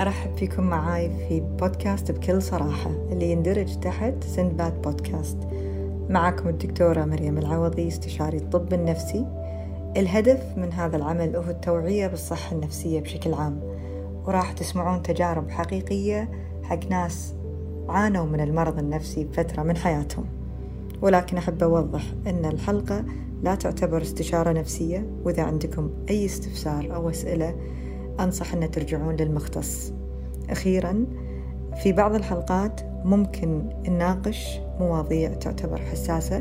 أرحب فيكم معاي في بودكاست بكل صراحة اللي يندرج تحت سندباد بودكاست. معكم الدكتورة مريم العوضي استشاري الطب النفسي. الهدف من هذا العمل هو التوعية بالصحة النفسية بشكل عام وراح تسمعون تجارب حقيقية حق ناس عانوا من المرض النفسي بفترة من حياتهم. ولكن أحب أوضح أن الحلقة لا تعتبر استشارة نفسية وإذا عندكم أي استفسار أو أسئلة أنصح أن ترجعون للمختص. أخيرا في بعض الحلقات ممكن نناقش مواضيع تعتبر حساسة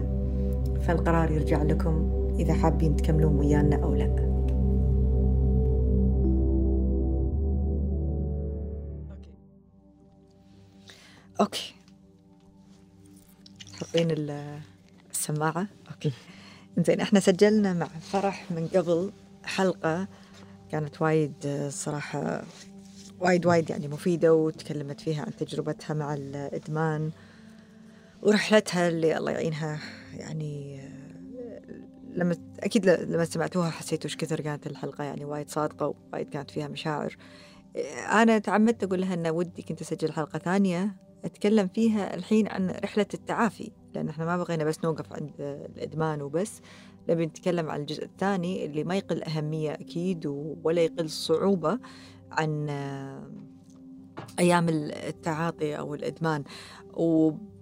فالقرار يرجع لكم إذا حابين تكملون ويانا أو لا. أوكي. تحطين السماعة؟ أوكي. زين إحنا سجلنا مع فرح من قبل حلقة كانت وايد صراحة وايد وايد يعني مفيدة وتكلمت فيها عن تجربتها مع الإدمان ورحلتها اللي الله يعينها. يعني لما أكيد لما سمعتوها حسيتوا إيش كثر كانت الحلقة يعني وايد صادقة ووايد كانت فيها مشاعر. أنا تعمدت أقول لها إن ودي كنت أسجل حلقة ثانية أتكلم فيها الحين عن رحلة التعافي لأن إحنا ما بغينا بس نوقف عند الإدمان وبس. نبي نتكلم عن الجزء الثاني اللي ما يقل أهمية أكيد ولا يقل صعوبة عن أيام التعاطي أو الإدمان.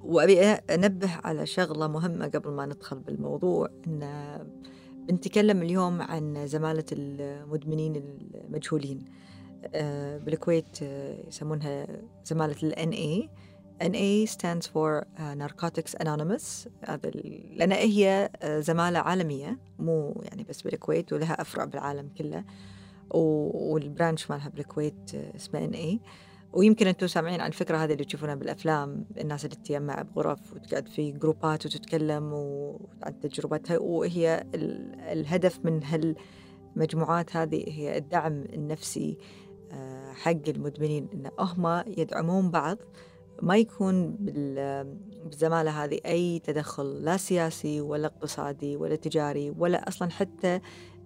وأبي أنبه على شغلة مهمة قبل ما ندخل بالموضوع إن بنتكلم اليوم عن زمالة المدمنين المجهولين. بالكويت يسمونها زمالة ال NA NA stands for Narcotics Anonymous. هذا لأن هي زمالة عالمية. مو يعني بس بالكويت ولها أفرع بالعالم كله. والبرانش مالها بالكويت اسمه NA ويمكن أنتم سامعين عن الفكرة هذه اللي تشوفونها بالأفلام. الناس اللي تتجمع بغرف وتقعد في جروبات وتتكلم عن تجربتها. وهي الهدف من هالمجموعات هذه هي الدعم النفسي حق المدمنين. إن هم يدعمون بعض ما يكون بالزمالة هذه أي تدخل لا سياسي ولا اقتصادي ولا تجاري ولا أصلا حتى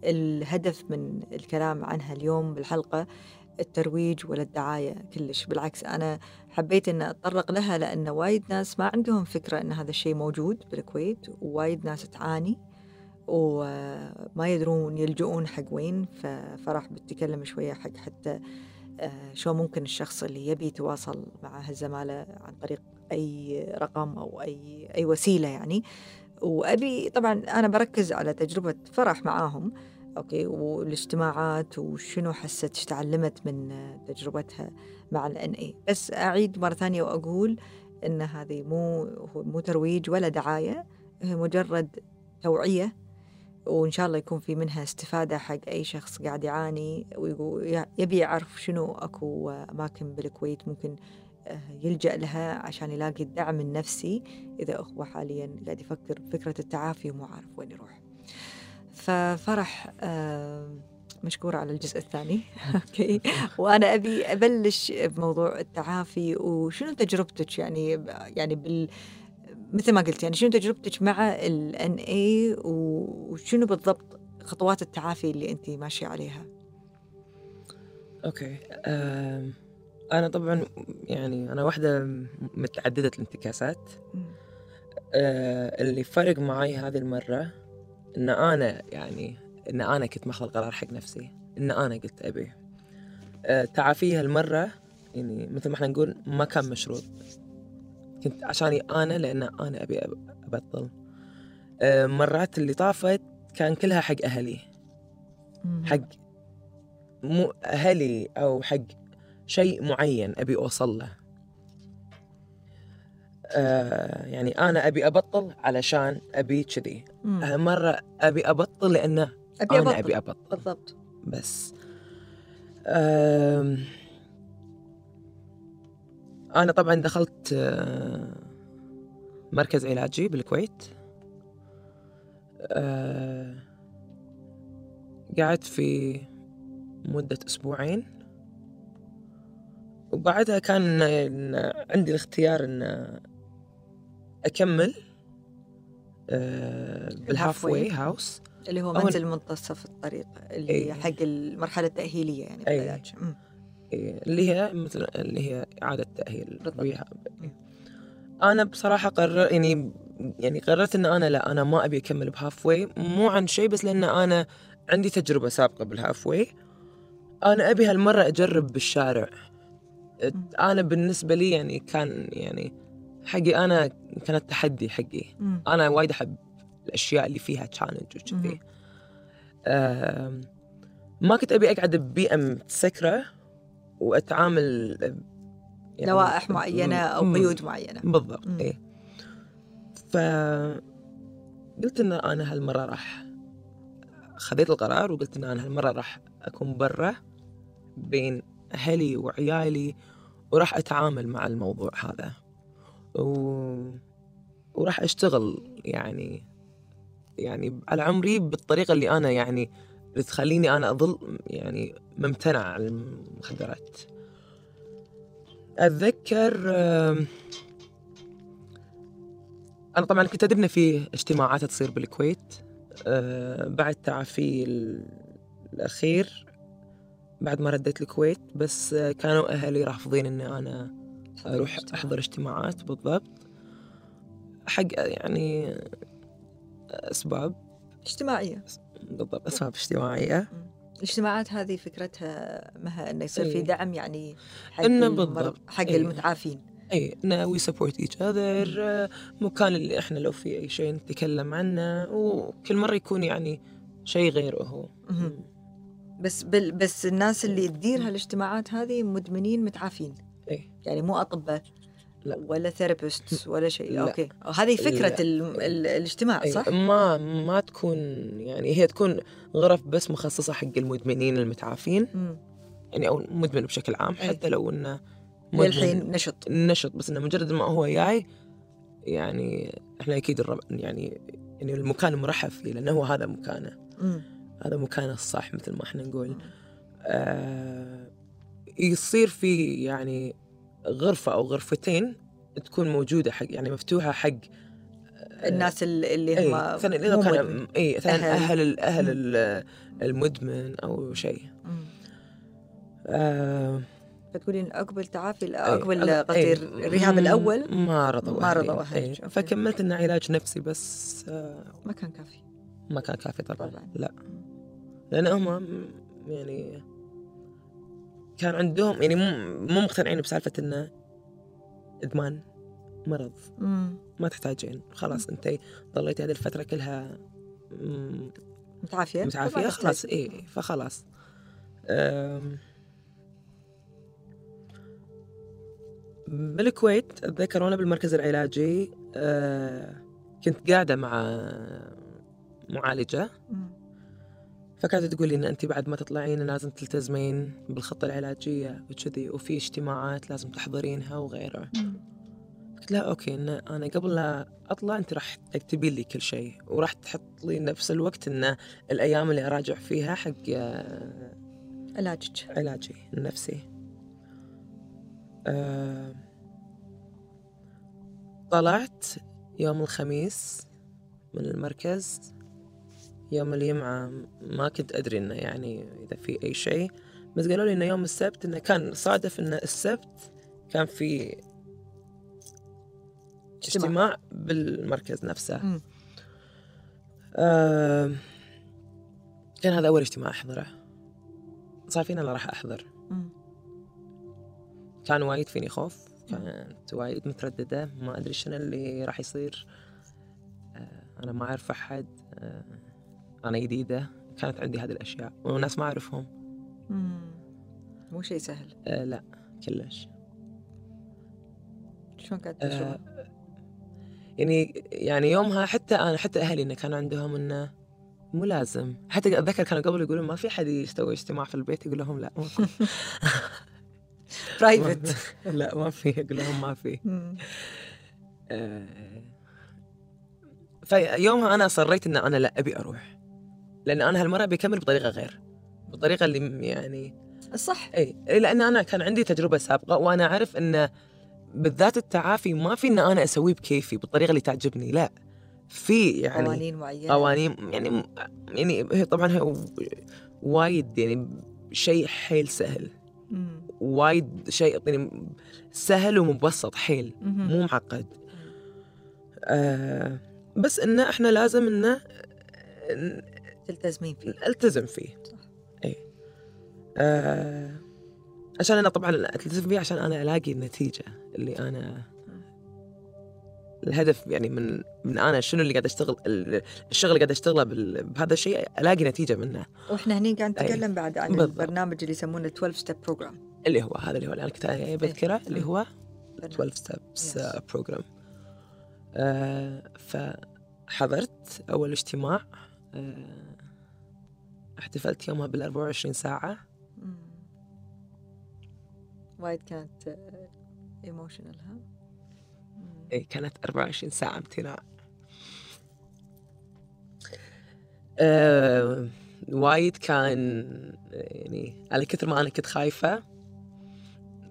الهدف من الكلام عنها اليوم بالحلقة الترويج ولا الدعاية كلش. بالعكس أنا حبيت أن أتطرق لها لأن وايد ناس ما عندهم فكرة أن هذا الشيء موجود بالكويت ووايد ناس تعاني وما يدرون يلجؤون حق وين ففرح بتكلم شوية حق حتى شو ممكن الشخص اللي يبي يتواصل مع هالزمالة عن طريق أي رقم أو أي أي وسيلة يعني. وأبي طبعا أنا بركز على تجربة فرح معاهم أوكي والاجتماعات وشنو حست إيش تعلمت من تجربتها مع ال NA بس أعيد مرة ثانية وأقول إن هذه مو مو ترويج ولا دعاية هي مجرد توعية وإن شاء الله يكون في منها استفادة حق أي شخص قاعد يعاني ويبي يعرف شنو أكو أماكن بالكويت ممكن يلجأ لها عشان يلاقي الدعم النفسي إذا هو حاليا قاعد يفكر بفكرة التعافي ومو عارف وين يروح. ففرح مشكورة على الجزء الثاني. أوكي. وأنا أبي أبلش بموضوع التعافي وشنو تجربتك يعني يعني بال مثل ما قلت يعني شنو تجربتك مع ال NA وشنو بالضبط خطوات التعافي اللي انت ماشية عليها؟ أوكي آه أنا طبعا يعني أنا واحدة متعددة الانتكاسات. آه اللي فرق معي هذه المرة إن أنا يعني إن أنا كنت ماخذ القرار حق نفسي إن أنا قلت أبي. آه تعافيها المره يعني مثل ما إحنا نقول ما كان مشروط. كنت عشاني أنا لأن أنا أبي أبطل. مرات اللي طافت كان كلها حق أهلي. حق مو أهلي أو حق شيء معين أبي أوصل له. آه يعني أنا أبي أبطل علشان أبي كذي. مرة أبي أبطل لأنه أبي أنا أبطل. أبي أبطل. بالضبط. بس. آه أنا طبعا دخلت آه مركز علاجي بالكويت آه قعدت في مدة أسبوعين وبعدها كان عندي الاختيار أن أكمل آه بالهاف واي هاوس اللي هو منزل منتصف الطريق اللي إيه. حق المرحلة التأهيلية يعني أي. بالعلاج. إيه، اللي هي مثل اللي هي إعادة تأهيل أنا بصراحة قرر يعني يعني قررت إن أنا لا أنا ما أبي أكمل ب halfway. مو عن شيء بس لأن أنا عندي تجربة سابقة بال halfway. أنا أبي هالمرة أجرب بالشارع. أنا بالنسبة لي يعني كان يعني حقي أنا كان التحدي حقي. أنا وايد أحب الأشياء اللي فيها challenge وكذي ما كنت أبي أقعد ببيئة متسكرة. وأتعامل يعني لوائح معينة أو مم. قيود معينة بالضبط. اي ف قلت إن أنا هالمرة راح خذيت القرار وقلت إن أنا هالمرة راح أكون برا بين أهلي وعيالي وراح أتعامل مع الموضوع هذا و... وراح أشتغل يعني يعني على عمري بالطريقة اللي أنا يعني اللي تخليني أنا أظل يعني ممتنع عن المخدرات. أتذكر آم، أنا طبعا كنت إن في اجتماعات تصير بالكويت آه، بعد تعافي ال- الأخير بعد ما رديت الكويت بس كانوا أهلي رافضين إني أنا أروح أحضر اجتماعات بالضبط. حق يعني أسباب. اجتماعية. بالضبط. اسباب اجتماعيه الاجتماعات هذه فكرتها مها إنه يصير في إيه. دعم يعني حق إنه بالضبط. حق إيه. المتعافين. اي we support each other مكان اللي إحنا لو في أي شيء نتكلم عنه وكل مرة يكون يعني شيء غيره هو. بس بال بس الناس اللي تدير هالاجتماعات هذه مدمنين متعافين. اي يعني مو أطباء. لا. ولا therapist ولا شيء لا. أوكي هذه فكرة لا. ال... ال... الاجتماع أي صح؟ ما ما تكون يعني هي تكون غرف بس مخصصة حق المدمنين المتعافين مم. يعني أو مدمن بشكل عام أي. حتى لو إنه للحين نشط نشط بس إنه مجرد ما هو جاي يعني إحنا أكيد الرب يعني يعني المكان مرحب فيه لأنه هو هذا مكانه مم. هذا مكانه الصح مثل ما إحنا نقول آه يصير في يعني غرفة أو غرفتين تكون موجودة حق يعني مفتوحة حق الناس ال- اللي اي هم مثلا إذا كان. اي مثلا أهل. أهل أهل ال- المدمن أو شيء. آه فتقولين عقب التعافي أي. عقب أي. قصدي الرهاب الأول ما رضوا ما. رضوا. فكملت إنه علاج نفسي بس آه ما كان كافي ما كان كافي طبعا, طبعاً. لا لأن هم يعني كان عندهم يعني مو مقتنعين بسالفة إنه إدمان مرض. مم. ما تحتاجين. خلاص أنت ضليتي هذه الفترة كلها متعافية؟ متعافية. خلاص. اي فخلاص. أم، بالكويت اتذكر وأنا بالمركز العلاجي أه، كنت قاعدة مع معالجة. مم. فكانت تقول لي إن انت بعد ما تطلعين لازم تلتزمين بالخطه العلاجية وكذي وفي اجتماعات لازم تحضرينها وغيره. قلت لها أوكي إن أنا قبل لا أطلع انت راح تكتبين لي كل شيء وراح تحط لي نفس الوقت إن الأيام اللي أراجع فيها حق آه، علاجك. علاجي النفسي. آه، طلعت يوم الخميس من المركز. يوم الجمعة ما كنت أدري إنه يعني إذا في أي شيء بس قالوا لي إنه يوم السبت إنه كان صادف إنه السبت كان في اجتماع. اجتماع بالمركز نفسه. آه كان هذا أول اجتماع أحضره صار فينا أنا راح أحضر مم. كان وايد فيني خوف كانت وايد مترددة ما أدري شنو اللي راح يصير آه أنا ما أعرف أحد آه أنا جديدة كانت عندي هذه الأشياء وناس ما أعرفهم. مو شيء سهل آه لا كلش شلون كانت آه؟ يعني يعني يومها حتى أنا حتى أهلي إنه كان عندهم إنه مو لازم حتى أتذكر كانوا قبل يقولون ما في حد يسوي اجتماع في البيت يقول لهم لا. private لا ما في يقول لهم ما في. آه، فيومها أنا اصريت إن أنا لا أبي أروح لأن أنا هالمرة بكمل بطريقة غير. بالطريقة اللي يعني صح. اي إي، لأن أنا كان عندي تجربة سابقة وأنا أعرف إن بالذات التعافي ما في إن أنا أسويه بكيفي بالطريقة اللي تعجبني لا. في يعني قوانين معينة. قوانين يعني يعني هي طبعا هي وايد يعني شيء حيل سهل. مم. وايد شيء يعني سهل ومبسط حيل. مو معقد. آه بس انه إحنا لازم انه تلتزمين فيه التزم فيه صح. اي آه عشان أنا طبعا ألتزم فيه عشان أنا ألاقي النتيجة اللي أنا الهدف يعني من من أنا شنو اللي قاعد أشتغل ال- الشغل اللي قاعد أشتغله بهذا الشيء ألاقي نتيجة منه وإحنا هني قاعد أي. نتكلم بعد عن بالضبط. البرنامج اللي يسمونه 12 step program اللي هو هذا اللي هو اللي أنا كنت بذكره اللي هو 12 steps. program فحضرت أول اجتماع آه، احتفلت يومها بال 24 ساعة. وايد كانت ايموشنال ها. إيه كانت 24 ساعة امتناع. آه وايد كان يعني على كثر ما أنا كنت خايفة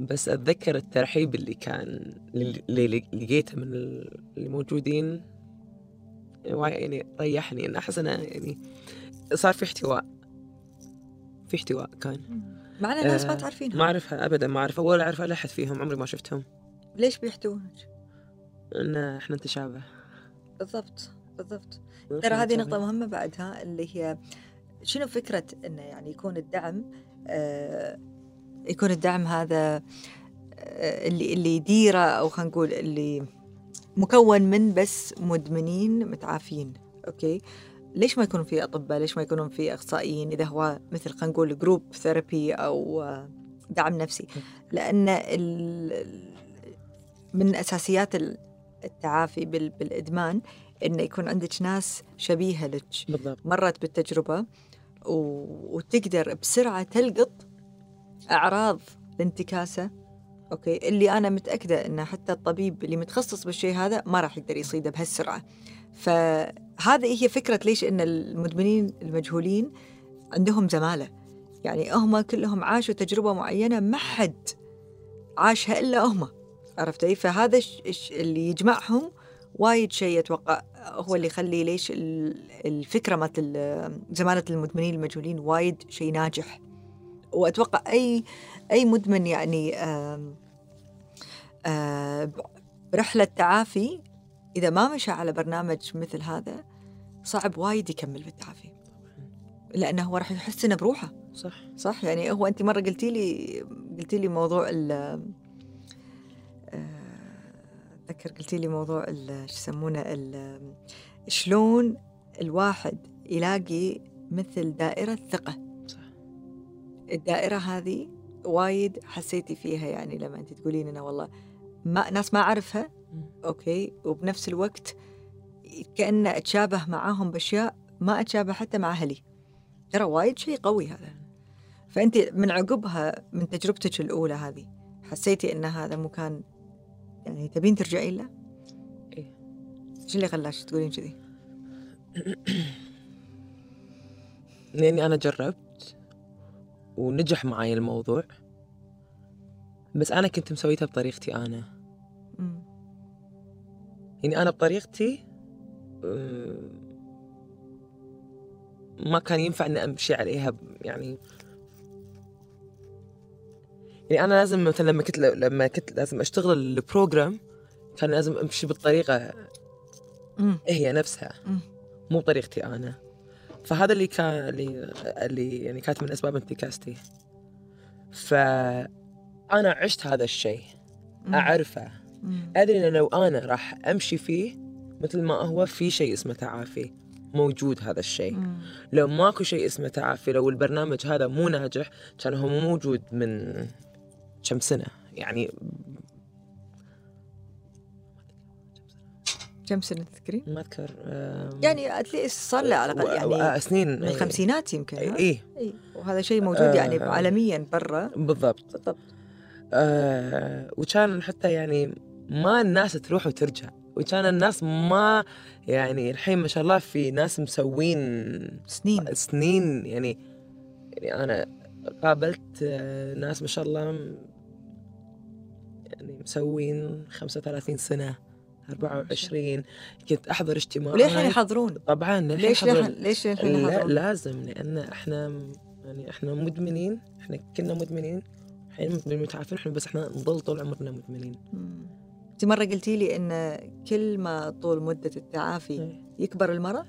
بس أتذكر الترحيب اللي كان اللي لقيته من اللي موجودين وايد يعني ريحني. إن أحس أنا يعني صار في احتواء. في احتواء كان. معنا ناس ما آه، تعرفينها ما أعرفها أبدا ما أعرفها ولا أعرف ولا أحد فيهم عمري ما شفتهم. ليش بيحتوونك إن إحنا نتشابه. بالضبط بالضبط. ترى هذه نقطة مهمة بعدها اللي هي شنو فكرة انه يعني يكون الدعم آه يكون الدعم هذا آه اللي اللي يديره أو خلينا نقول اللي مكون من بس مدمنين متعافين أوكي؟ ليش ما يكونوا في أطباء؟ ليش ما يكونون في أخصائيين؟ إذا هو مثل خلينا نقول group therapy أو آه، دعم نفسي. لأن ال- من أساسيات التعافي بال- بالإدمان إنه يكون عندك ناس شبيهة لك. بالضبط. مرت بالتجربة و... وتقدر بسرعة تلقط أعراض الانتكاسة. أوكي؟ اللي أنا متأكدة إنه حتى الطبيب اللي متخصص بالشيء هذا ما راح يقدر يصيده بهالسرعة. فهذه هي فكرة ليش إن المدمنين المجهولين عندهم زماله يعني هم كلهم عاشوا تجربة معينة ما حد عاشها إلا هم. عرفتي؟ فهذا اللي يجمعهم وايد شيء أتوقع هو اللي يخلي ليش ال- الفكرة مالت ال- زمالة المدمنين المجهولين وايد شيء ناجح. وأتوقع اي أي مدمن يعني آم آم برحله تعافي إذا ما مشى على برنامج مثل هذا صعب وايد يكمل بالتعافي. لأنه هو راح يحس إنه بروحه. صح. صح؟ يعني هو انت مرة قلتي لي قلتي لي موضوع ال آه، أتذكر قلتي لي موضوع ال- شو يسمونه ال- شلون الواحد يلاقي مثل دائرة ثقة. صح. الدائرة هذه وايد حسيتي فيها يعني لما انت تقولين أنا والله ما ناس ما أعرفها مم. أوكي وبنفس الوقت كأن أتشابه معاهم بأشياء ما أتشابه حتى مع أهلي ترى وايد شيء قوي هذا فأنت من عقبها من تجربتك الأولى هذه حسيتي إن هذا مكان يعني تبين ترجعين له؟ إيه. شو اللي خلاك تقولين كذي؟ لأني أنا جربت ونجح معي الموضوع بس أنا كنت مسويتها بطريقتي أنا مم. يعني أنا بطريقتي آه، ما كان ينفع إني أمشي عليها يعني يعني أنا لازم مثلا لما كنت لما كنت لازم أشتغل البروجرام كان لازم أمشي بالطريقة مم. هي نفسها. مو بطريقتي أنا فهذا اللي كان اللي اللي يعني كانت من أسباب انتكاستي فأنا عشت هذا الشيء مم. أدري إن لو أنا راح أمشي فيه مثل ما هو في شيء اسمه تعافي. موجود هذا الشيء. لو ماكو شيء اسمه تعافي لو البرنامج هذا مو ناجح كان هو مو موجود من كم سنة. يعني كم سنة تذكرين؟ ما أذكر يعني اتليست صار له على الأقل يعني و- سنين من الخمسينات يمكن؟ اي اي وهذا شيء موجود آه. يعني عالميا برا. بالضبط. بالضبط. آه وكان حتى يعني ما الناس تروح وترجع. وكان الناس ما يعني الحين ما شاء الله في ناس مسوين سنين. سنين. يعني يعني أنا قابلت ناس ما شاء الله يعني مسوين 35 سنة 24 كنت أحضر اجتماعات. وللحين يحضرون؟ طبعا للحين ليش للحين ليش للحين لا يحضرون؟ لازم لأن إحنا يعني إحنا مدمنين. إحنا كنا مدمنين. الحين متعافين إحنا بس إحنا نضل طول عمرنا مدمنين. مم. انت مرة قلتي لي إن كل ما طول مدة التعافي. يكبر المرض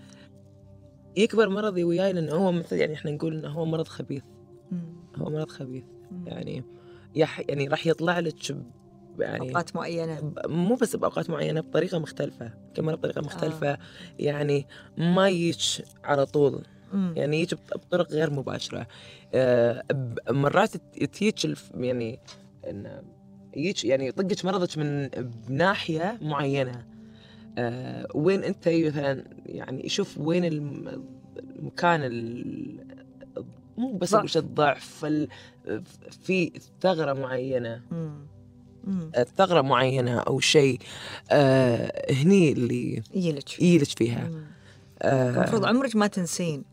يكبر مرضي وياي لأنه هو مثل يعني إحنا نقول إنه هو مرض خبيث مم. هو مرض خبيث مم. يعني يح يعني راح يطلع لك يعني أوقات معينة مو بس بأوقات معينة بطريقة مختلفة كل مره بطريقه مختلفة آه. يعني ما يجيك على طول مم. يعني يجي بط- بطرق غير مباشرة آه مرات تجيك يعني إن يجيك يعني يطقك مرضك من بناحيه معينة آه وين أنت مثلا يعني شوف وين الم- المكان ال- مو بس. وش الضعف ال- في ثغرة معينة مم. مم. ثغرة معينة أو شيء آه هني اللي يجيلك فيها مم. آه المفروض عمرك ما تنسين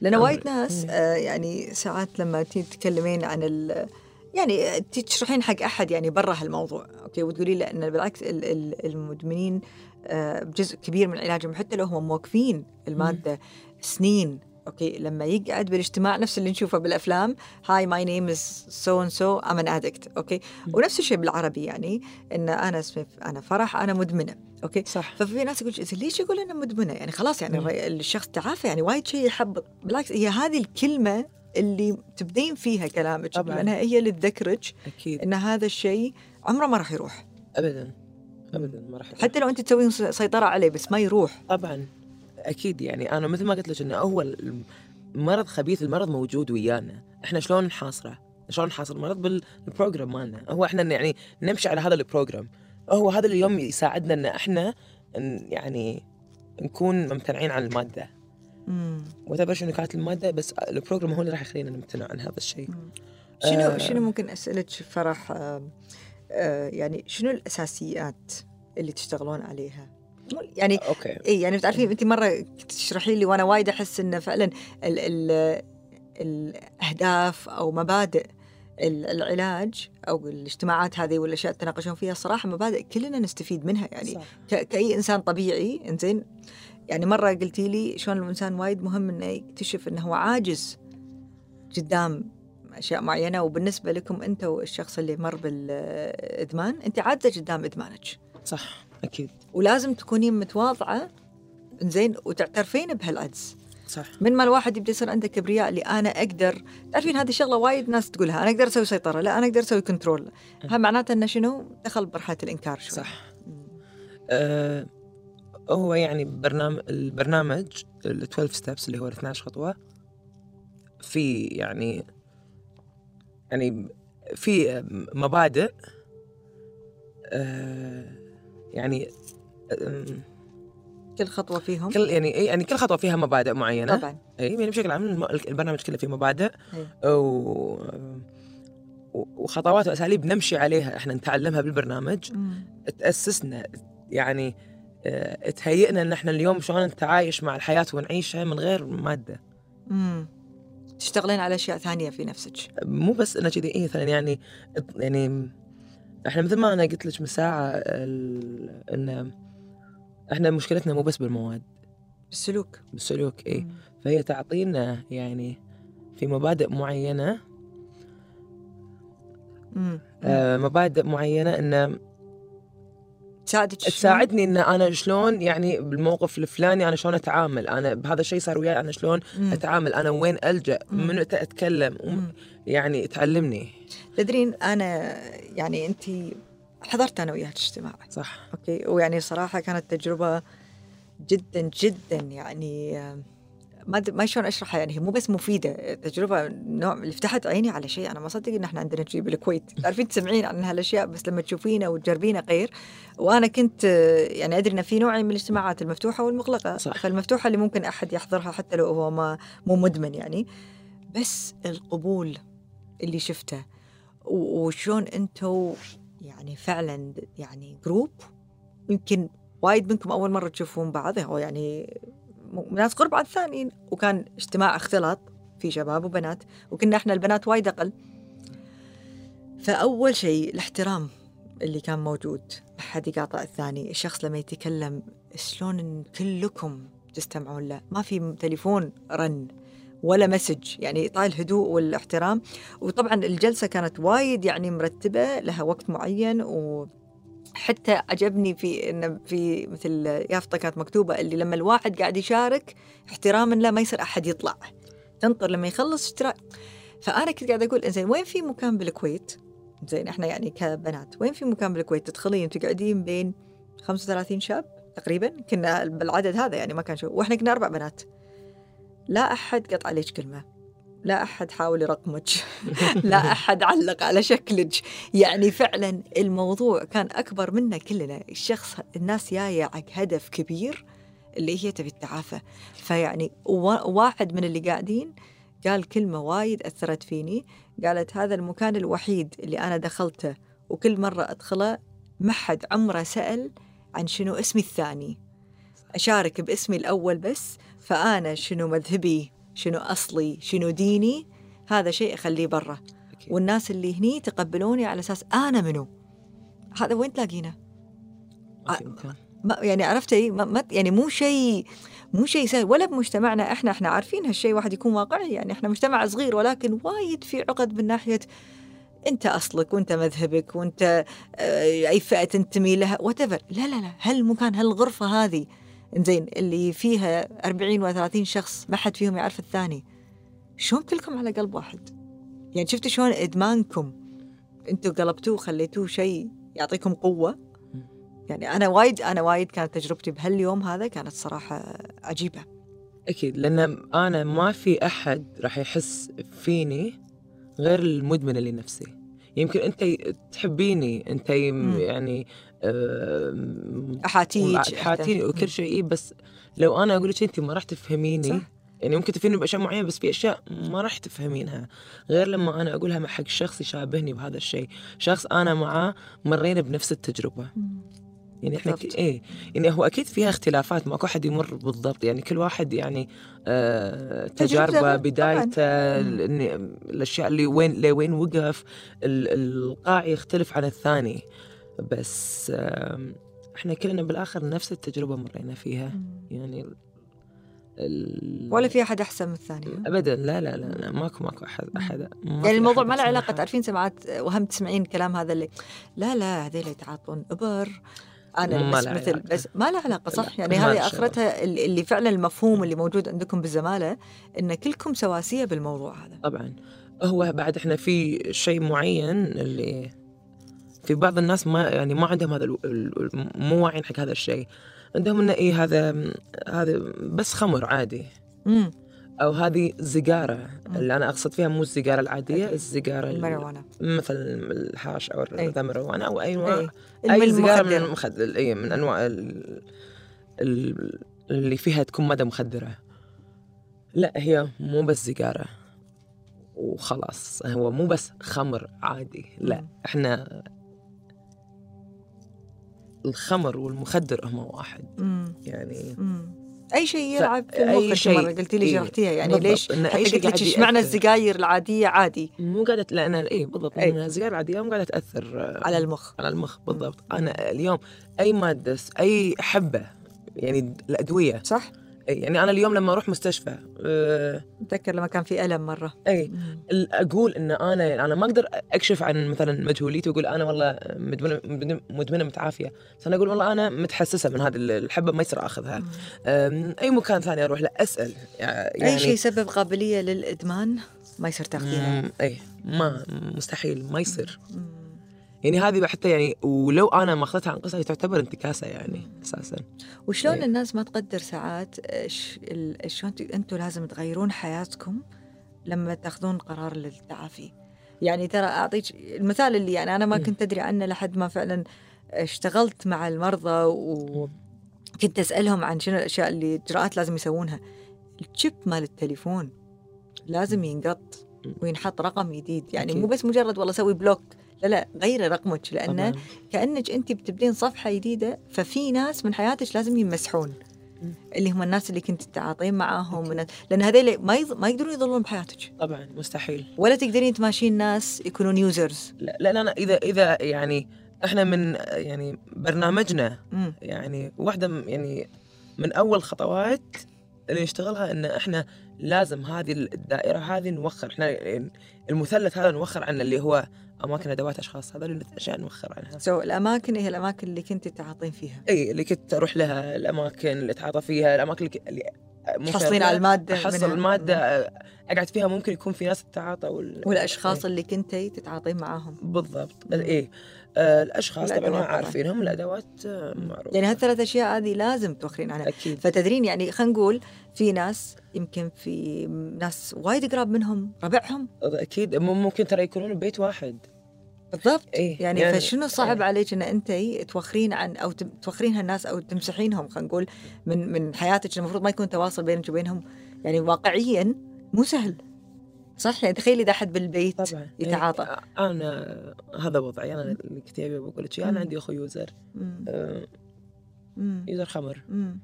لأن. وايد ناس آه يعني ساعات لما تتكلمين عن ال يعني تشرحين حق أحد يعني برا هالموضوع أوكي؟ وتقولي له إن بالعكس ال- ال- المدمنين آه جزء كبير من علاجهم حتى لو هم موقفين المادة سنين okay؟ لما يقعد بالاجتماع نفس اللي نشوفه بالأفلام hi my name is so and so I'm an addict okay ونفس الشيء بالعربي يعني إن أنا اسمي أنا فرح أنا مدمنة okay؟ صح. ففي ناس يقول "إذا ليش يقول أنا مدمنة؟ يعني خلاص يعني مم. الشخص تعافى يعني وايد شيء يحبط بالعكس هي هذه الكلمة اللي تبدين فيها كلامك طبعاً. لانها هي اللي تذكرك أكيد. إن هذا الشيء عمره ما راح يروح. ابدا. ابدا ما راح يروح. حتى لو أنت تسوين سيطرة عليه بس ما يروح. طبعا. أكيد يعني أنا مثل ما قلت لك إنه اول مرض خبيث المرض موجود ويانا. إحنا شلون نحاصره؟ شلون نحاصر المرض بال program مالنا. هو إحنا يعني نمشي على هذا ال program هو هذا اليوم يساعدنا إن إحنا يعني نكون ممتنعين عن المادة. whatever شنو كانت المادة بس ال program هو اللي راح يخلينا نمتنع عن هذا الشيء. شنو آه. شنو ممكن أسألك فرح آه آه يعني شنو الأساسيات اللي تشتغلون عليها؟ يعني okay. اي يعني بتعرفين انت مرة تشرحي لي وأنا وايد أحس انه فعلا ال ال الأهداف أو مبادئ ال- العلاج أو الاجتماعات هذه والأشياء اللي تناقشون فيها صراحة مبادئ كلنا نستفيد منها. يعني صح. كأي إنسان طبيعي إنزين يعني مرة قلتي لي شلون الإنسان وايد مهم إنه يكتشف إنه هو عاجز قدام أشياء معينة وبالنسبة لكم أنت والشخص اللي مر بالإدمان أنت عاجزه قدام إدمانك. صح أكيد. ولازم تكونين متواضعة زين وتعترفين بهالعجز صح. من ما الواحد يبدأ يصير عنده كبرياء اللي أنا أقدر تعرفين هذه شغله وايد ناس تقولها أنا أقدر أسوي سيطرة لا أنا أقدر أسوي كنترول هذا معناته إنه شنو؟ دخل برحلة الإنكار شوي. صح. آه هو يعني برنامج البرنامج ال 12 steps اللي هو ال 12 خطوة في يعني يعني في مبادئ آه يعني كل خطوة فيهم؟ كل يعني يعني كل خطوة فيها مبادئ معينة. طبعا. اي يعني بشكل عام البرنامج كله فيه مبادئ. إي. و وخطوات وأساليب نمشي عليها إحنا نتعلمها بالبرنامج. مم. تأسسنا يعني تهيئنا ان إحنا اليوم شلون نتعايش مع الحياة ونعيشها من غير مادة مم. تشتغلين على أشياء ثانية في نفسك مو بس انه كذي إيه مثلا يعني يعني إحنا مثل ما أنا قلت لك من ساعة إن إحنا مشكلتنا مو بس بالمواد بالسلوك بالسلوك اي مم. فهي تعطينا يعني في مبادئ معينة مم. آه مبادئ معينة إن تساعدك؟ تساعدني إن أنا شلون يعني بالموقف الفلاني أنا شلون أتعامل أنا بهذا الشيء صار وياي أنا شلون مم. أتعامل أنا وين ألجأ. من متى أتكلم مم. يعني تعلمني تدرين أنا يعني انت حضرت أنا وياك اجتماع صح أوكي ويعني صراحة كانت تجربة جدا جدا يعني ما ما شلون أشرحها يعني هي مو بس مفيدة تجربة نوع اللي فتحت عيني على شيء أنا ما صدق إن إحنا عندنا شيء بالكويت. تعرفين تسمعين عن هالأشياء بس لما تشوفينه وتجربينه غير. وأنا كنت يعني أدري إن في نوعين من الاجتماعات المفتوحة والمغلقة صح. فالمفتوحة اللي ممكن أحد يحضرها حتى لو هو ما مو مدمن يعني. بس القبول اللي شفته وشلون أنتم يعني فعلا يعني جروب يمكن وايد منكم أول مرة تشوفون بعض هو يعني ناس قرب عن الثانيين. وكان اجتماع اختلاط في شباب وبنات وكنا إحنا البنات وايد أقل. فأول شيء الاحترام اللي كان موجود ما حد يقاطع الثاني. الشخص لما يتكلم شلون كلكم تستمعون له؟ ما في تليفون رن ولا مسج يعني اعطاء الهدوء والاحترام. وطبعا الجلسة كانت وايد يعني مرتبة لها وقت معين و حتى عجبني في ان في مثل يافطة كانت مكتوبة اللي لما الواحد قاعد يشارك احتراما له ما يصير أحد يطلع. تنطر لما يخلص اشتراك. فأنا كنت قاعدة أقول زين وين في مكان بالكويت؟ زين إحنا يعني كبنات وين في مكان بالكويت تدخلين تقعدين بين 35 شاب تقريبا؟ كنا بالعدد هذا يعني ما كان شو. وإحنا كنا أربع بنات. لا أحد قطع عليك كلمة. لا أحد حاول يرقمك. لا أحد علق على شكلك. يعني فعلا الموضوع كان أكبر منا كلنا. الشخص الناس جاية حق هدف كبير اللي هي تبي التعافى. فيعني وا- واحد من اللي قاعدين قال كلمة وايد أثرت فيني. قالت هذا المكان الوحيد اللي أنا دخلته وكل مرة أدخله ما حد عمره سأل عن شنو اسمي الثاني. أشارك باسمي الأول بس فأنا شنو مذهبي؟ شنو أصلي شنو ديني هذا شيء أخليه برا. والناس اللي هني تقبلوني على أساس أنا منو؟ هذا وين تلاقينه؟ ما يعني عرفتي؟ ما ما يعني مو شيء مو شيء سهل. ولا بمجتمعنا إحنا إحنا عارفين هالشيء واحد يكون واقعي. يعني إحنا مجتمع صغير ولكن وايد في عقد من ناحية أنت أصلك وأنت مذهبك وأنت أي فئة تنتمي لها وات لا لا لا. هالمكان هالغرفة هذه. زين اللي فيها 40 و 30 شخص ما حد فيهم يعرف الثاني. شلون كلكم على قلب واحد؟ يعني شفتوا شلون إدمانكم؟ أنتم قلبتوه خليتوه شيء يعطيكم قوة؟ يعني أنا وايد أنا وايد كانت تجربتي بهاليوم هذا كانت صراحة عجيبة. أكيد لأن أنا ما في أحد راح يحس فيني غير المدمن اللي نفسي. يمكن أنت تحبيني أنت. يعني أحاتيج حاتيني وكل شيء. إيه، بس لو أنا أقول لك انت ما راح تفهميني صح. يعني ممكن تفهميني بأشياء معينة بس في أشياء ما راح تفهمينها. غير لما أنا أقولها مع حق شخص يشابهني بهذا الشيء. شخص أنا معاه مرينا بنفس التجربة. يعني إحنا ك... إيه يعني هو أكيد فيها اختلافات ماكو أحد يمر بالضبط. يعني كل واحد يعني آه تجاربه. بدايته الأشياء اللي وين لوين وقف ال- القاع يختلف عن الثاني. بس إحنا كلنا بالآخر نفس التجربة مرينا فيها. يعني ال... ولا في أحد أحسن من الثاني؟ ابدا. لا لا لا, لا ماكو ماكو أحد أحد يعني الموضوع ما له علاقة. تعرفين سمعات وهم تسمعين كلام هذا اللي لا لا هذول يتعاطون أبر. أنا بس مثل علاقة. بس ما له علاقة صح؟ لا، يعني هذه آخرتها اللي اللي فعلا المفهوم اللي موجود عندكم بالزمالة إن كلكم سواسية بالموضوع هذا. طبعا. هو بعد إحنا في شيء معين اللي في بعض الناس ما يعني ما عندهم هذا مو واعيين حق هذا الشيء. عندهم إنه إيه هذا هذا بس خمر عادي. امم أو هذه زقاره اللي أنا أقصد فيها مو الزقاره العادية. الزقاره ال- الماريجوانا مثل الحاش أو أي. المروانه أو أي نوع. أي سيجاره من المخدر. اي من أنواع ال- ال- اللي فيها تكون ماده مخدرة. لا هي مو بس سيجاره وخلاص هو مو بس خمر عادي. لا مم. إحنا الخمر والمخدر هم واحد امم يعني امم أي شيء يلعب في المخ شيء. مرة قلتي لي إيه. شرحتيها يعني بالضبط. ليش أي حتى شيء قلت لك معنى. السجاير العادية عادي مو قاعدة لأن اي بالضبط أي. لأن السيجاره العادية مو قاعدة تأثر آه، على المخ على المخ بالضبط أنا اليوم أي مادة أي حبة يعني الأدوية صح؟ يعني أنا اليوم لما أروح مستشفى آه، اتذكر لما كان في ألم مرة. إي أقول إن أنا أنا ما أقدر أكشف عن مثلا مجهوليتي وأقول أنا والله مدمنة مدمنة متعافية. بس أنا أقول والله أنا متحسسة من هذه الحبة ما يصير أخذها. أي مكان ثاني أروح له أسأل يعني أي شيء يسبب قابلية للإدمان ما يصير تاخذينه إي ما مستحيل ما يصير. مم. يعني هذه حتى يعني ولو أنا ما أخذتها عن قصة هي تعتبر انتكاسة يعني أساسا. وشلون إيه. الناس ما تقدر ساعات شلون أنتم لازم تغيرون حياتكم لما تأخذون قرار للتعافي؟ يعني ترى أعطيك المثال اللي يعني أنا ما مم. كنت أدري عنه لحد ما فعلا اشتغلت مع المرضى وكنت أسألهم عن شنو الأشياء اللي إجراءات لازم يسوونها. ال chip مال التليفون لازم ينقط وينحط رقم جديد. يعني. مو بس مجرد والله سوي block لا لا غيري رقمك طبعاً. كأنك أنت بتبدين صفحة جديدة ففي ناس من حياتك لازم يمسحون. مم. اللي هم الناس اللي كنت تتعاطين معاهم من لأن هذول ما يض... ما يقدرون يظلون بحياتك. طبعا مستحيل. ولا تقدرين تماشين ناس يكونون يوزرز لا لا أنا إذا إذا يعني إحنا من يعني برنامجنا امم يعني واحدة يعني من أول خطوات اللي نشتغلها إن إحنا لازم هذه الدائرة هذه نوخر. إحنا المثلث هذا نوخر عنه اللي هو أماكن ادوات أشخاص هذا اللي أشياء نوخر عنها. so, الأماكن هي الأماكن اللي كنت تعاطين فيها. إي اللي كنت أروح لها الأماكن اللي أتعاطى فيها الأماكن اللي, تحصلين على المادة أحصل المادة أقعد فيها ممكن يكون في ناس تتعاطى وال... والأشخاص إيه. اللي كنتي تتعاطين معاهم. بالضبط. إي. آه الأشخاص طبعا ما عارفينهم الأدوات معروفة. يعني هالثلاث أشياء هذه لازم توخرين عنها. أكيد. فتدرين يعني خلينا نقول في ناس يمكن في ناس وايد قراب منهم ربعهم. أكيد. ممكن ترى يكونون ببيت واحد. بالضبط. إيه؟ يعني, يعني فشنو صعب إيه؟ عليك إن أنت توخرين عن أو توخرين هالناس أو تمسحينهم خلينا نقول من من حياتك المفروض ما يكون تواصل بينك وبينهم. يعني واقعيا مو سهل. صح؟ يعني تخيلي إذا أحد بالبيت طبعا يتعاطى. يعني أنا هذا وضعي. أنا كنت بقول لك أنا عندي أخوي user. آه user خمر. مم.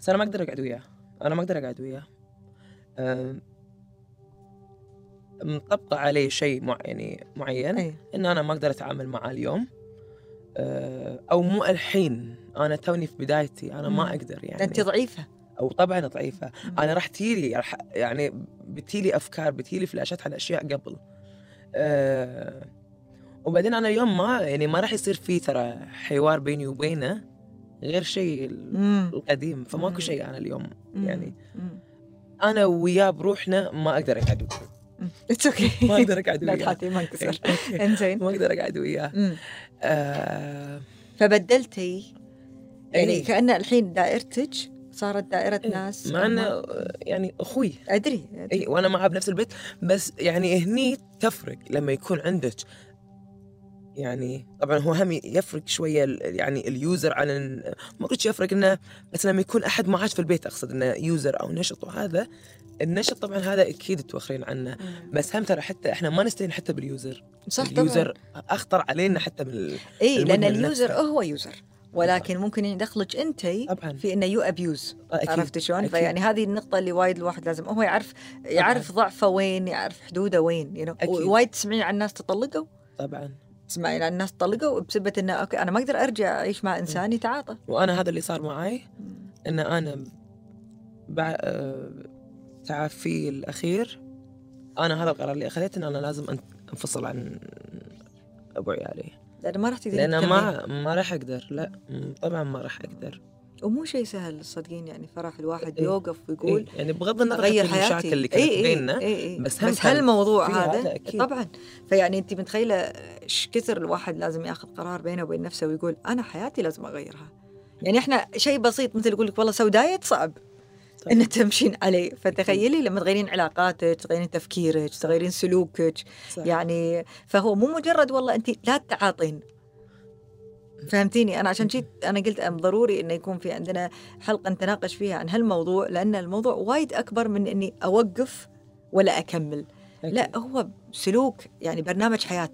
بس أنا ما أقدر أقعد وياه. أنا ما أقدر أقعد وياه. آه مطبقة عليه شيء مع يعني معين أي. إن أنا ما أقدر أتعامل معاه اليوم. آه أو مو الحين أنا توني في بدايتي أنا ما أقدر يعني. أنت ضعيفة. أو طبعا ضعيفة. أنا راح تيلي يعني بتيلي أفكار بتيلي فلاشات على أشياء قبل. أه وبعدين أنا اليوم ما يعني ما راح يصير في ترى حوار بيني وبينه غير شيء القديم. فماكو شيء أنا اليوم يعني. أنا وياه بروحنا ما أقدر أقعد it's okay ما أقدر أقعد وياه. لا ما انكسر إنزين. ما أقدر أقعد وياه. آه. فبدلتي يعني إيه؟ كأن الحين دائرتك صارت دائرة إيه؟ ناس مع انه يعني أخوي. أدري, أدري. اي وأنا معاه بنفس البيت. بس يعني هني تفرق لما يكون عندك يعني طبعا هو هم يفرق شوية يعني ال user عن ما قلت يفرق إنه بس لما يكون أحد معاك في البيت أقصد إنه user أو نشط وهذا النشط طبعا هذا أكيد توخرين عنه. بس هم ترى حتى إحنا ما نستهين حتى بال user. صح ال user طبعا. أخطر علينا حتى من إي لأن ال user هو يوزر. ولكن ممكن يدخلك أنت في إنه you abuse عرفت شلون؟ فيعني هذه النقطة اللي وايد الواحد لازم هو يعرف يعرف ضعفه وين يعرف حدوده وين you know? وايد تسمعين عن الناس تطلقوا طبعا. تسمعين عن الناس طلقوا بسبة إنه okay أنا ما أقدر أرجع أعيش مع إنسان يتعاطى. وأنا هذا اللي صار معي إن أنا بعد تعافي الأخير أنا هذا القرار اللي أخذته إن أنا لازم أنفصل عن ابو عيالي لأن ما راح تقدر لأن ما ما راح أقدر لا طبعا ما راح أقدر. ومو شيء سهل صدقين يعني فرح الواحد إيه؟ يوقف ويقول إيه؟ يعني بغض النظر عن المشاكل اللي كانت إيه بيننا إيه إيه. بس, بس هالموضوع هذا أكيد. طبعا. فيعني أنت متخيلة إيش كثر الواحد لازم ياخذ قرار بينه وبين نفسه ويقول أنا حياتي لازم أغيرها. يعني إحنا شيء بسيط مثل يقول لك والله سو diet صعب ان تمشين عليه. فتخيلي لما تغيرين علاقاتك تغيرين تفكيرك تغيرين سلوكك. صح. يعني فهو مو مجرد والله أنت لا تتعاطين فهمتيني؟ أنا عشان جيت أنا قلت ضروري إنه يكون في عندنا حلقة نتناقش فيها عن هالموضوع لأن الموضوع وايد أكبر من إني أوقف ولا أكمل. أكيد. لا هو سلوك يعني برنامج حياة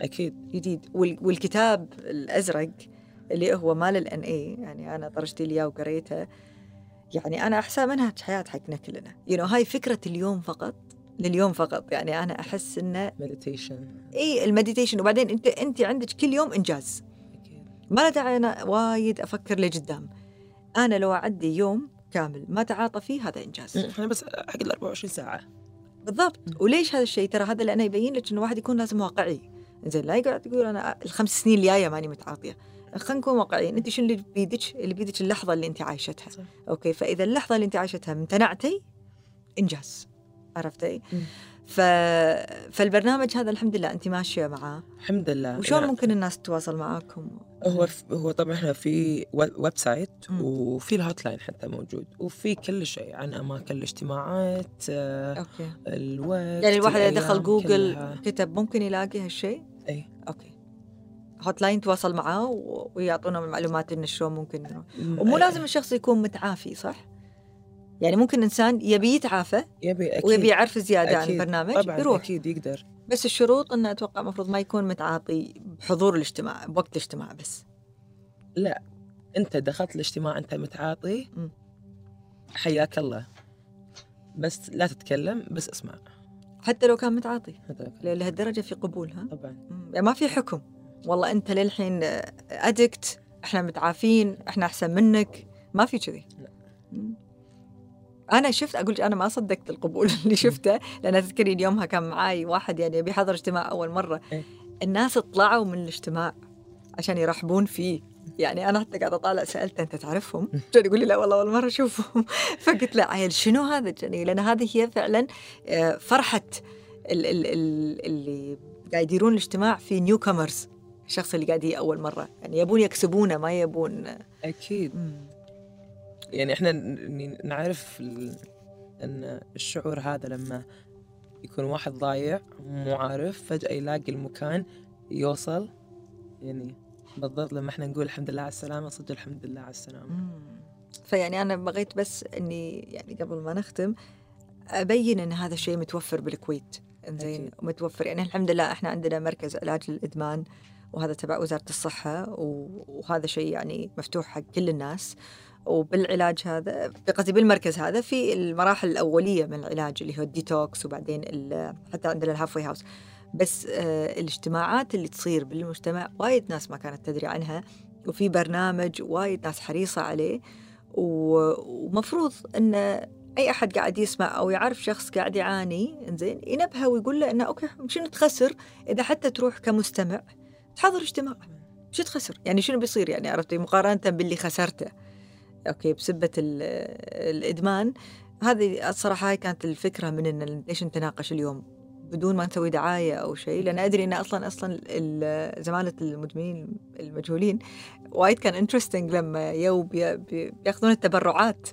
أكيد. جديد. والكتاب الأزرق اللي هو مال ال NA يعني أنا طرشت لي وقريته يعني أنا احسها منهج حياة حقنا كلنا. you know, هاي فكرة اليوم فقط لليوم فقط. يعني أنا أحس إنه meditation اي ال meditation. وبعدين أنت أنت عندك كل يوم إنجاز. ما له داعي أنا وايد أفكر لقدام. أنا لو أعدي يوم كامل ما تعاطى فيه هذا إنجاز. إحنا بس حق ال 24 ساعة. بالضبط. وليش هذا الشيء؟ ترى هذا لأنه يبين لك إنه الواحد يكون لازم واقعي. زين لا يقعد يقول أنا الخمس سنين الجاية ماني متعاطية. خلينا نكون واقعيين. أنت شنو اللي بيدك؟ اللي بيدك اللحظة اللي أنت عايشتها. صح. okay فإذا اللحظة اللي أنت عايشتها امتنعتي إنجاز. عرفتي؟ ف... فالبرنامج هذا الحمد لله انت ماشية معاه. الحمد لله. وشلون ممكن الناس تتواصل معاكم؟ هو. هو طبعا إحنا في website وفي ال hotline حتى موجود وفي كل شيء عن أماكن الاجتماعات آه، okay. الوقت يعني الواحد إذا دخل جوجل كلها. كتب ممكن يلاقي هالشيء؟ إي. okay. hotline تواصل معاه ويعطونا المعلومات إنه شلون ممكن ومو لازم الشخص يكون متعافي صح؟ يعني ممكن إنسان يبي يتعافى يبي أكيد. ويبي يعرف زيادة أكيد. عن البرنامج طبعا يروح أكيد يقدر. بس الشروط إنه أتوقع المفروض ما يكون متعاطي بحضور الاجتماع بوقت الاجتماع بس. لا أنت دخلت الاجتماع أنت متعاطي. حياك الله. بس لا تتكلم بس اسمع. حتى لو كان متعاطي. لهالدرجة في قبول ها؟ طبعا. يعني ما في حكم. والله أنت للحين ادكت إحنا متعافين إحنا أحسن منك. ما في كذي. أنا شفت أقول لك أنا ما صدقت القبول اللي شفته لأن تذكرين يومها كان معاي واحد يعني بيحضر اجتماع أول مرة. إيه. الناس طلعوا من الاجتماع عشان يرحبون فيه. يعني أنا حتى قاعدة أطالع سالته أنت تعرفهم؟ كان يقول لي لا والله أول مرة أشوفهم. فقلت له عيل شنو هذا؟ جني لأن هذه هي فعلا آه، فرحة ال- ال- ال- اللي قاعد يديرون الاجتماع في نيو كامرز الشخص اللي قاعد يجي أول مرة. يعني يبون يكسبونه ما يبون. أكيد. يعني إحنا نعرف إن الشعور هذا لما يكون واحد ضايع مو عارف فجأة يلاقي المكان يوصل يعني بالضبط لما إحنا نقول الحمد لله على السلامة صدق الحمد لله على السلامة. فيعني أنا بغيت بس إني يعني قبل ما نختم أبين إن هذا الشيء متوفر بالكويت إنزين أكيد. متوفر يعني الحمد لله إحنا عندنا مركز علاج للإدمان وهذا تبع وزارة الصحة و- وهذا شيء يعني مفتوح حق كل الناس وبالعلاج هذا قصدي بالمركز هذا في المراحل الأولية من العلاج اللي هو الديتوكس وبعدين حتى عندنا ال halfway house بس آه، الاجتماعات اللي تصير بالمجتمع وايد ناس ما كانت تدري عنها وفي برنامج وايد ناس حريصة عليه ومفروض إن أي أحد قاعد يسمع أو يعرف شخص قاعد يعاني إنزين ينبهه ويقول له إنه okay شنو تخسر؟ إذا حتى تروح كمستمع تحضر اجتماع. شو تخسر؟ يعني شنو بيصير يعني عرفتي؟ مقارنة باللي خسرته. okay بسبة ال- الإدمان. هذه الصراحة هاي كانت الفكرة من إن ليش نتناقش اليوم؟ بدون ما نسوي دعاية أو شيء لأن أدري إن أصلا أصلا ال- زمالة المدمنين المجهولين وايد كان interesting لما يو بي- بي- بيأخذون التبرعات.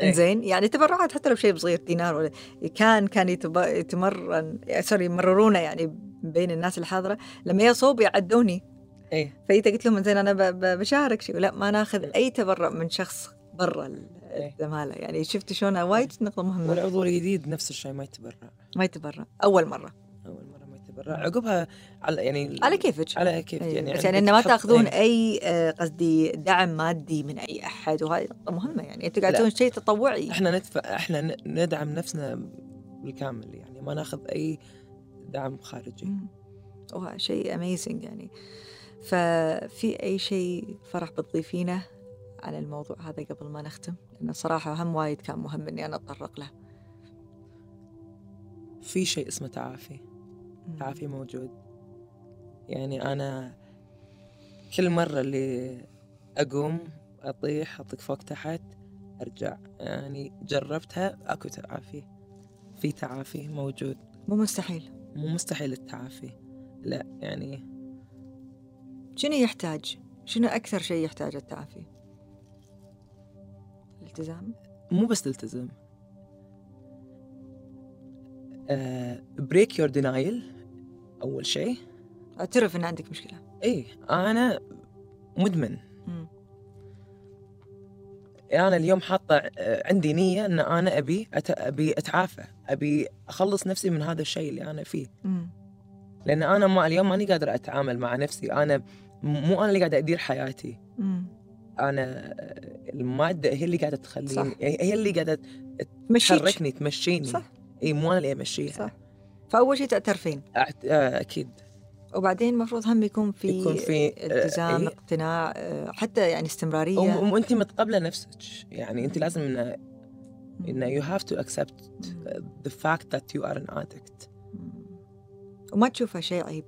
إيه. زين يعني تبرعات حتى لو شيء صغير دينار ولا كان كان يتمرن sorry يمررونه يعني بين الناس الحاضرة. لما يصوبي يعدوني. إيه. فإذا قلت لهم زين أنا بشارك شيء. لا ما ناخذ أي تبرع من شخص برا ال- إيه. الزماله يعني شفت شلون؟ وايد نقطة مهمة. والعضو الجديد نفس الشيء ما يتبرع. ما يتبرع. أول مرة. أول مرة ما يتبرع. عقبها على يعني على كيفك. على كيف أيوة. يعني بس عندك يعني إنه ما تأخذون إيه. أي آه، قصدي دعم مادي من أي أحد. وهذه نقطة مهمة. يعني أنتم قاعد. تسوون شيء تطوعي. إحنا ندفع إحنا ندعم نفسنا بالكامل. يعني ما ناخذ أي دعم خارجي. وهذا شيء اميزنج يعني. ففي أي شيء فرح بتضيفينه على الموضوع هذا قبل ما نختم؟ لأنه صراحة هم وايد كان مهم إني أنا أتطرق له. في شيء اسمه تعافي. تعافي موجود. يعني أنا كل مرة اللي أقوم أطيح أطق فوق تحت أرجع. يعني جربتها أكو تعافي. في تعافي موجود. مو مستحيل. مو مستحيل التعافي. لا يعني شنو يحتاج؟ شنو أكثر شيء يحتاج التعافي؟ الالتزام مو بس تلتزم break your denial أول شيء. أعترف إن عندك مشكلة. إي أنا مدمن. مم. أنا اليوم حاطة آه، عندي نية إن أنا أبي أت... أبي أتعافى أبي أخلص نفسي من هذا الشيء اللي أنا فيه. مم. لأن أنا ما اليوم ماني قادر أتعامل مع نفسي. أنا مو أنا اللي قاعد أدير حياتي. مم. أنا آه، المادة هي اللي قاعدة تخليني صح. هي اللي قاعدة تحركني تمشيني. صح. إي مو أنا اللي أمشيها. صح. فأول شيء تعترفين أعت... آه، أكيد. وبعدين المفروض هم يكون في يكون في- التزام إيه. اقتناع آه، حتى يعني استمرارية. وانت متقبلة نفسك. يعني انت لازم انه. انه you have to accept the fact that you are an addict. مم. وما تشوفه شيء عيب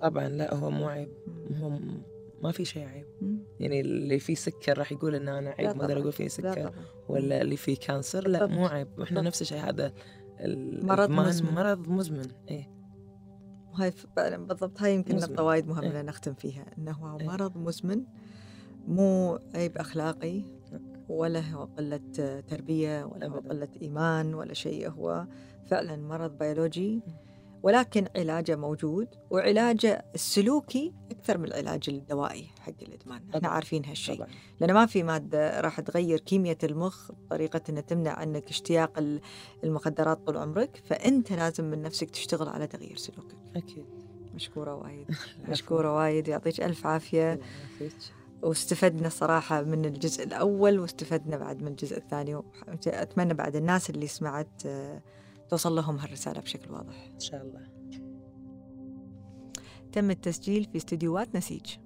طبعا لا هو مو عيب. هو ما في شيء عيب. يعني اللي فيه سكر راح يقول ان أنا عيب ما أقدر. أقول فيه سكر ولا اللي فيه كانسر لا مو. عيب بالضبط. نفس الشيء هذا مرض مزمن. مرض مزمن هاي ف- فعلاً بالضبط هاي يمكن. نقطة وايد مهمة إيه. نختم فيها إنه هو إيه. مرض مزمن مو عيب أخلاقي لا. ولا هو قلة تربية ولا هو. قلة إيمان ولا شيء هو فعلا مرض بيولوجي ولكن علاجه موجود وعلاجه السلوكي أكثر من العلاج الدوائي حق الإدمان. إحنا. عارفين هالشيء. لأن ما في مادة راح تغير كيمياء المخ بطريقة أن تمنع عنك اشتياق ال- المخدرات طول عمرك فأنت لازم من نفسك تشتغل على تغيير سلوكك. أكيد. مشكورة وايد. مشكورة وايد. يعطيك الله يعافيك. واستفدنا صراحة من الجزء الأول واستفدنا بعد من الجزء الثاني أتمنى بعد الناس اللي سمعت آه، توصل لهم هالرسالة بشكل واضح. إن شاء الله. تم التسجيل في استديوهات نسيج.